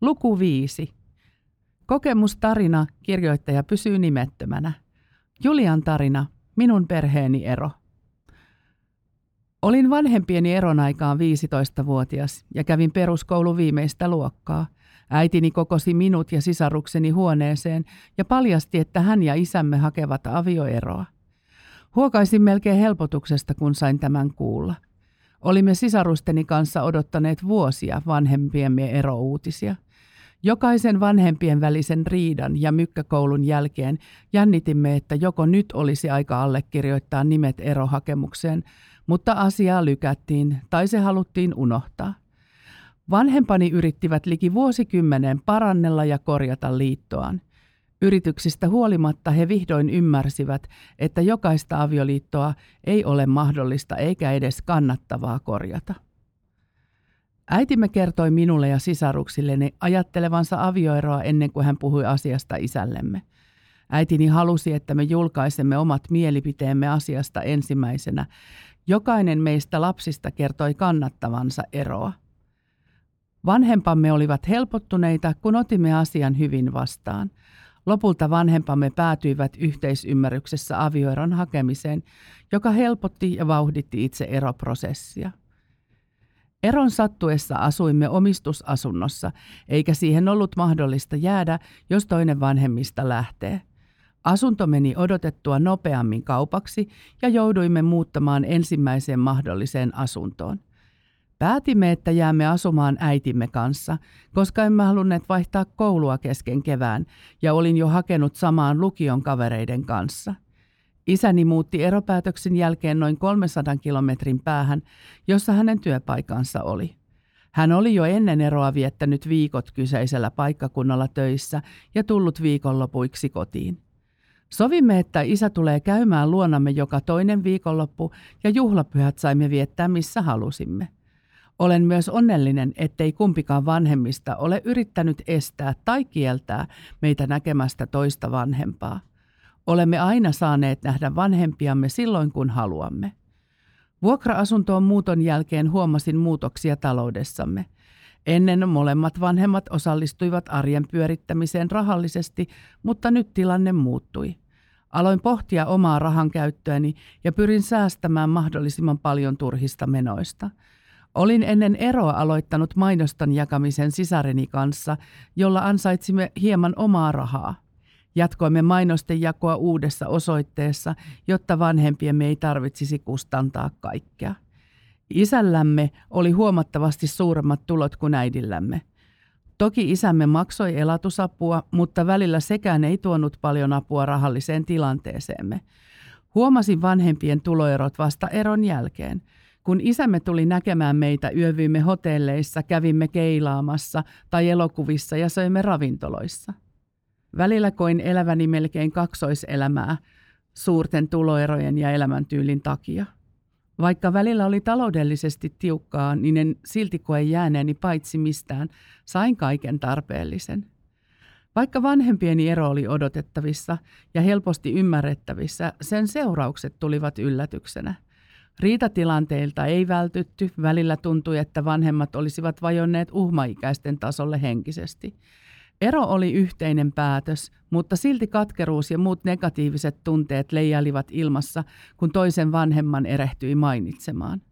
Luku 5. Kokemustarina kirjoittaja pysyy nimettömänä. Julian tarina, minun perheeni ero. Olin vanhempieni eron aikaan 15-vuotias ja kävin peruskoulun viimeistä luokkaa. Äitini kokosi minut ja sisarukseni huoneeseen ja paljasti, että hän ja isämme hakevat avioeroa. Huokaisin melkein helpotuksesta, kun sain tämän kuulla. Olimme sisarusteni kanssa odottaneet vuosia vanhempiemme erouutisia – Jokaisen vanhempien välisen riidan ja mykkäkoulun jälkeen jännitimme, että joko nyt olisi aika allekirjoittaa nimet erohakemukseen, mutta asiaa lykättiin tai se haluttiin unohtaa. Vanhempani yrittivät liki vuosikymmenen parannella ja korjata liittoaan. Yrityksistä huolimatta he vihdoin ymmärsivät, että jokaista avioliittoa ei ole mahdollista eikä edes kannattavaa korjata. Äitimme kertoi minulle ja sisaruksilleni ajattelevansa avioeroa ennen kuin hän puhui asiasta isällemme. Äitini halusi, että me julkaisemme omat mielipiteemme asiasta ensimmäisenä. Jokainen meistä lapsista kertoi kannattavansa eroa. Vanhempamme olivat helpottuneita, kun otimme asian hyvin vastaan. Lopulta vanhempamme päätyivät yhteisymmärryksessä avioeron hakemiseen, joka helpotti ja vauhditti itse eroprosessia. Eron sattuessa asuimme omistusasunnossa, eikä siihen ollut mahdollista jäädä, jos toinen vanhemmista lähtee. Asunto meni odotettua nopeammin kaupaksi ja jouduimme muuttamaan ensimmäiseen mahdolliseen asuntoon. Päätimme, että jäämme asumaan äitimme kanssa, koska emme halunneet vaihtaa koulua kesken kevään ja olin jo hakenut samaan lukion kavereiden kanssa – Isäni muutti eropäätöksen jälkeen noin 300 kilometrin päähän, jossa hänen työpaikansa oli. Hän oli jo ennen eroa viettänyt viikot kyseisellä paikkakunnalla töissä ja tullut viikonlopuiksi kotiin. Sovimme, että isä tulee käymään luonamme joka toinen viikonloppu ja juhlapyhät saimme viettää missä halusimme. Olen myös onnellinen, ettei kumpikaan vanhemmista ole yrittänyt estää tai kieltää meitä näkemästä toista vanhempaa. Olemme aina saaneet nähdä vanhempiamme silloin, kun haluamme. Vuokra-asuntoon muuton jälkeen huomasin muutoksia taloudessamme. Ennen molemmat vanhemmat osallistuivat arjen pyörittämiseen rahallisesti, mutta nyt tilanne muuttui. Aloin pohtia omaa rahan käyttöäni ja pyrin säästämään mahdollisimman paljon turhista menoista. Olin ennen eroa aloittanut mainoston jakamisen sisareni kanssa, jolla ansaitsimme hieman omaa rahaa. Jatkoimme mainosten jakoa uudessa osoitteessa, jotta vanhempiemme ei tarvitsisi kustantaa kaikkea. Isällämme oli huomattavasti suuremmat tulot kuin äidillämme. Toki isämme maksoi elatusapua, mutta välillä sekään ei tuonut paljon apua rahalliseen tilanteeseemme. Huomasin vanhempien tuloerot vasta eron jälkeen. Kun isämme tuli näkemään meitä, yövyimme hotelleissa, kävimme keilaamassa tai elokuvissa ja söimme ravintoloissa. Välillä koin eläväni melkein kaksoiselämää suurten tuloerojen ja elämäntyylin takia. Vaikka välillä oli taloudellisesti tiukkaa, niin en silti koe jääneeni paitsi mistään, sain kaiken tarpeellisen. Vaikka vanhempieni ero oli odotettavissa ja helposti ymmärrettävissä, sen seuraukset tulivat yllätyksenä. Riitatilanteilta ei vältytty, välillä tuntui, että vanhemmat olisivat vajonneet uhmaikäisten tasolle henkisesti – Ero oli yhteinen päätös, mutta silti katkeruus ja muut negatiiviset tunteet leijailivat ilmassa, kun toisen vanhemman erehtyi mainitsemaan.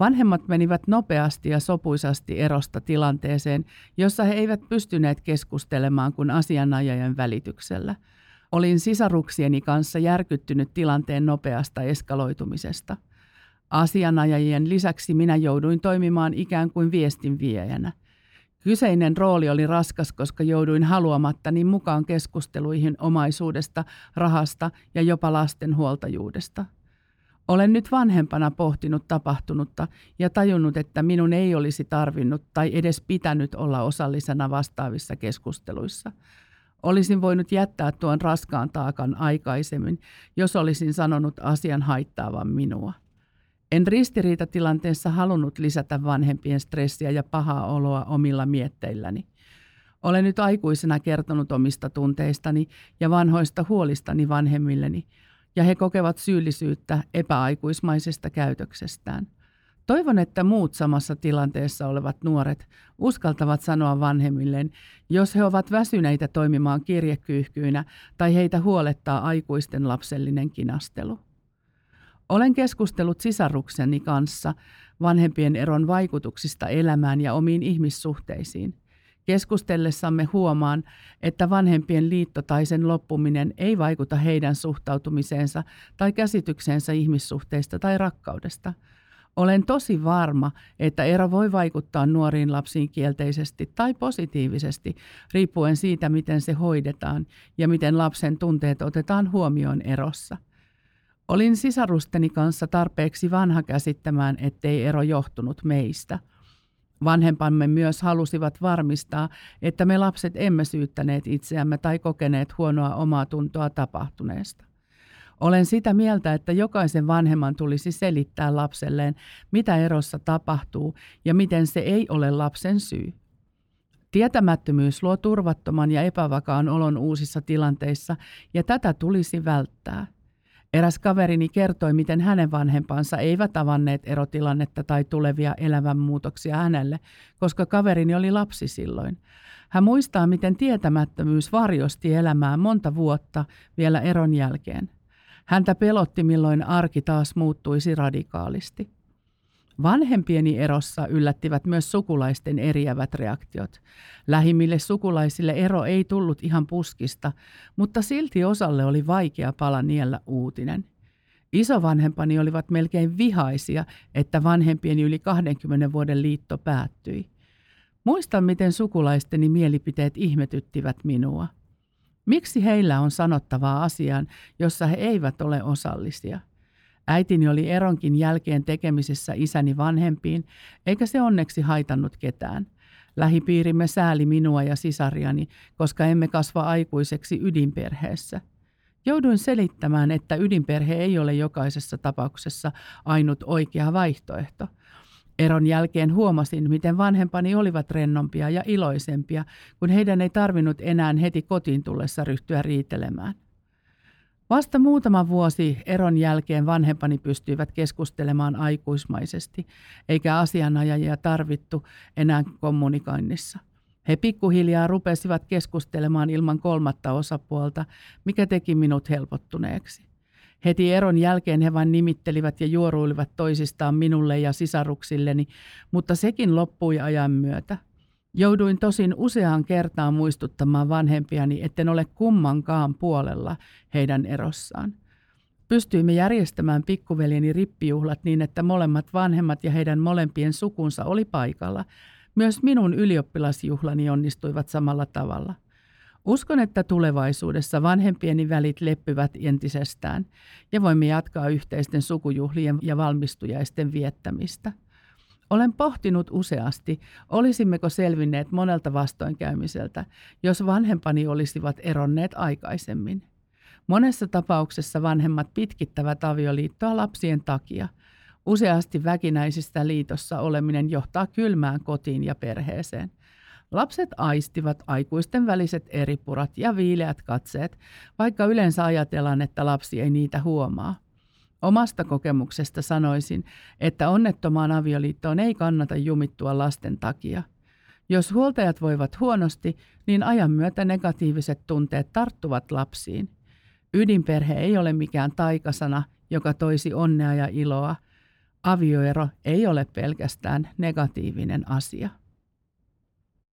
Vanhemmat menivät nopeasti ja sopuisasti erosta tilanteeseen, jossa he eivät pystyneet keskustelemaan kuin asianajajan välityksellä. Olin sisaruksieni kanssa järkyttynyt tilanteen nopeasta eskaloitumisesta. Asianajajien lisäksi minä jouduin toimimaan ikään kuin viestinviejänä – Kyseinen rooli oli raskas, koska jouduin haluamattani mukaan keskusteluihin omaisuudesta, rahasta ja jopa lasten huoltajuudesta. Olen nyt vanhempana pohtinut tapahtunutta ja tajunnut, että minun ei olisi tarvinnut tai edes pitänyt olla osallisena vastaavissa keskusteluissa. Olisin voinut jättää tuon raskaan taakan aikaisemmin, jos olisin sanonut asian haittaavan minua. En ristiriitatilanteessa halunnut lisätä vanhempien stressiä ja pahaa oloa omilla mietteilläni. Olen nyt aikuisena kertonut omista tunteistani ja vanhoista huolistani vanhemmilleni, ja he kokevat syyllisyyttä epäaikuismaisesta käytöksestään. Toivon, että muut samassa tilanteessa olevat nuoret uskaltavat sanoa vanhemmilleen, jos he ovat väsyneitä toimimaan kirjekyyhkyinä tai heitä huolettaa aikuisten lapsellinen kinastelu. Olen keskustellut sisarukseni kanssa vanhempien eron vaikutuksista elämään ja omiin ihmissuhteisiin. Keskustellessamme huomaan, että vanhempien liitto tai sen loppuminen ei vaikuta heidän suhtautumiseensa tai käsitykseensä ihmissuhteista tai rakkaudesta – olen tosi varma, että ero voi vaikuttaa nuoriin lapsiin kielteisesti tai positiivisesti, riippuen siitä, miten se hoidetaan ja miten lapsen tunteet otetaan huomioon erossa. Olin sisarusteni kanssa tarpeeksi vanha käsittämään, ettei ero johtunut meistä. Vanhempamme myös halusivat varmistaa, että me lapset emme syyttäneet itseämme tai kokeneet huonoa omaa tuntoa tapahtuneesta. Olen sitä mieltä, että jokaisen vanhemman tulisi selittää lapselleen, mitä erossa tapahtuu ja miten se ei ole lapsen syy. Tietämättömyys luo turvattoman ja epävakaan olon uusissa tilanteissa ja tätä tulisi välttää. Eräs kaverini kertoi, miten hänen vanhempansa eivät avanneet erotilannetta tai tulevia elämänmuutoksia hänelle, koska kaverini oli lapsi silloin. Hän muistaa, miten tietämättömyys varjosti elämää monta vuotta vielä eron jälkeen. Häntä pelotti, milloin arki taas muuttuisi radikaalisti. Vanhempieni erossa yllättivät myös sukulaisten eriävät reaktiot. Lähimmille sukulaisille ero ei tullut ihan puskista, mutta silti osalle oli vaikea pala niellä uutinen. Isovanhempani olivat melkein vihaisia, että vanhempieni yli 20 vuoden liitto päättyi. Muistan, miten sukulaisteni mielipiteet ihmetyttivät minua. Miksi heillä on sanottavaa asiaan, jossa he eivät ole osallisia? Äitini oli eronkin jälkeen tekemisessä isäni vanhempiin, eikä se onneksi haitannut ketään. Lähipiirimme sääli minua ja sisariani, koska emme kasva aikuiseksi ydinperheessä. Jouduin selittämään, että ydinperhe ei ole jokaisessa tapauksessa ainut oikea vaihtoehto – Eron jälkeen huomasin, miten vanhempani olivat rennompia ja iloisempia, kun heidän ei tarvinnut enää heti kotiin tullessa ryhtyä riitelemään. Vasta muutama vuosi eron jälkeen vanhempani pystyivät keskustelemaan aikuismaisesti, eikä asianajajia tarvittu enää kommunikoinnissa. He pikkuhiljaa rupesivat keskustelemaan ilman kolmatta osapuolta, mikä teki minut helpottuneeksi. Heti eron jälkeen he vain nimittelivät ja juoruilivat toisistaan minulle ja sisaruksilleni, mutta sekin loppui ajan myötä. Jouduin tosin useaan kertaan muistuttamaan vanhempiani, etten ole kummankaan puolella heidän erossaan. Pystyimme järjestämään pikkuveljeni rippijuhlat niin, että molemmat vanhemmat ja heidän molempien sukunsa oli paikalla. Myös minun ylioppilasjuhlani onnistuivat samalla tavalla. Uskon, että tulevaisuudessa vanhempieni välit leppyvät entisestään ja voimme jatkaa yhteisten sukujuhlien ja valmistujaisten viettämistä. Olen pohtinut useasti, olisimmeko selvinneet monelta vastoinkäymiseltä, jos vanhempani olisivat eronneet aikaisemmin. Monessa tapauksessa vanhemmat pitkittävät avioliittoa lapsien takia. Useasti väkinäisistä liitossa oleminen johtaa kylmään kotiin ja perheeseen – Lapset aistivat aikuisten väliset eripurat ja viileät katseet, vaikka yleensä ajatellaan, että lapsi ei niitä huomaa. Omasta kokemuksesta sanoisin, että onnettomaan avioliittoon ei kannata jumittua lasten takia. Jos huoltajat voivat huonosti, niin ajan myötä negatiiviset tunteet tarttuvat lapsiin. Ydinperhe ei ole mikään taikasana, joka toisi onnea ja iloa. Avioero ei ole pelkästään negatiivinen asia.